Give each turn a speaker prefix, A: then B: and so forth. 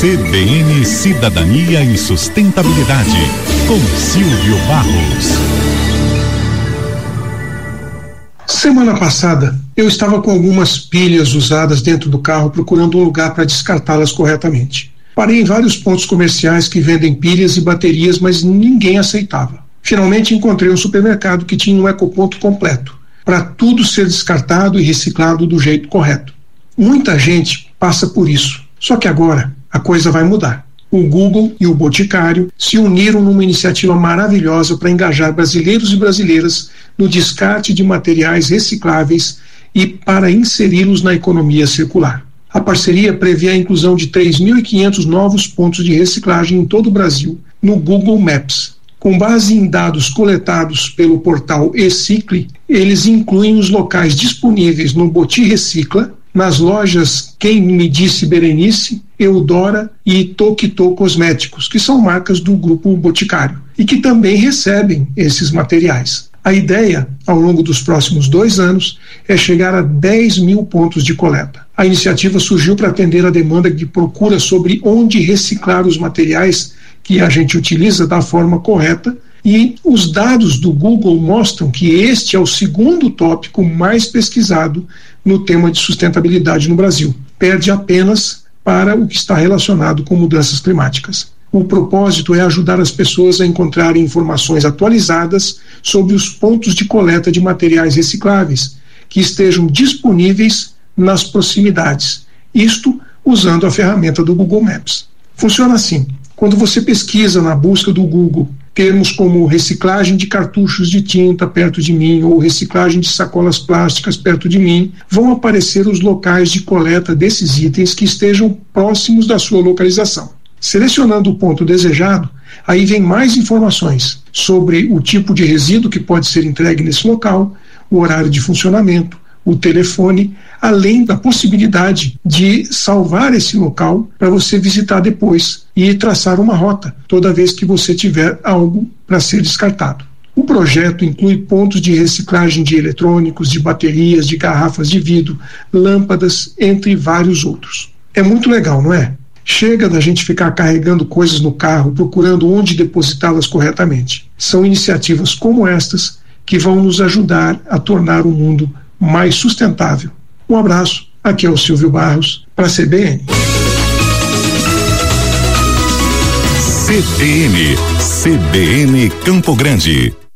A: CBN Cidadania e Sustentabilidade, com Silvio Barros.
B: Semana passada, eu estava com algumas pilhas usadas dentro do carro procurando um lugar para descartá-las corretamente. Parei em vários pontos comerciais que vendem pilhas e baterias, mas ninguém aceitava. Finalmente encontrei um supermercado que tinha um ecoponto completo, para tudo ser descartado e reciclado do jeito correto. Muita gente passa por isso. Só que agora a coisa vai mudar. O Google e o Boticário se uniram numa iniciativa maravilhosa para engajar brasileiros e brasileiras no descarte de materiais recicláveis e para inseri-los na economia circular. A parceria prevê a inclusão de 3.500 novos pontos de reciclagem em todo o Brasil no Google Maps. Com base em dados coletados pelo portal eCicle, eles incluem os locais disponíveis no Boti Recicla, nas lojas Quem Me Disse Berenice, Eudora e Tokito Cosméticos, que são marcas do grupo Boticário e que também recebem esses materiais. A ideia, ao longo dos próximos dois anos, é chegar a 10 mil pontos de coleta. A iniciativa surgiu para atender a demanda de procura sobre onde reciclar os materiais que a gente utiliza da forma correta e os dados do Google mostram que este é o segundo tópico mais pesquisado no tema de sustentabilidade no Brasil. Perde apenas para o que está relacionado com mudanças climáticas. O propósito é ajudar as pessoas a encontrarem informações atualizadas sobre os pontos de coleta de materiais recicláveis que estejam disponíveis nas proximidades. Isto usando a ferramenta do Google Maps. Funciona assim: quando você pesquisa na busca do Google termos como reciclagem de cartuchos de tinta perto de mim ou reciclagem de sacolas plásticas perto de mim, vão aparecer os locais de coleta desses itens que estejam próximos da sua localização. Selecionando o ponto desejado, aí vem mais informações sobre o tipo de resíduo que pode ser entregue nesse local, o horário de funcionamento, o telefone, além da possibilidade de salvar esse local para você visitar depois e traçar uma rota toda vez que você tiver algo para ser descartado. O projeto inclui pontos de reciclagem de eletrônicos, de baterias, de garrafas de vidro, lâmpadas, entre vários outros. É muito legal, não é? Chega da gente ficar carregando coisas no carro, procurando onde depositá-las corretamente. São iniciativas como estas que vão nos ajudar a tornar o mundo mais sustentável. Um abraço, aqui é o Silvio Barros, para a CBN.
A: CBN, CBN Campo Grande.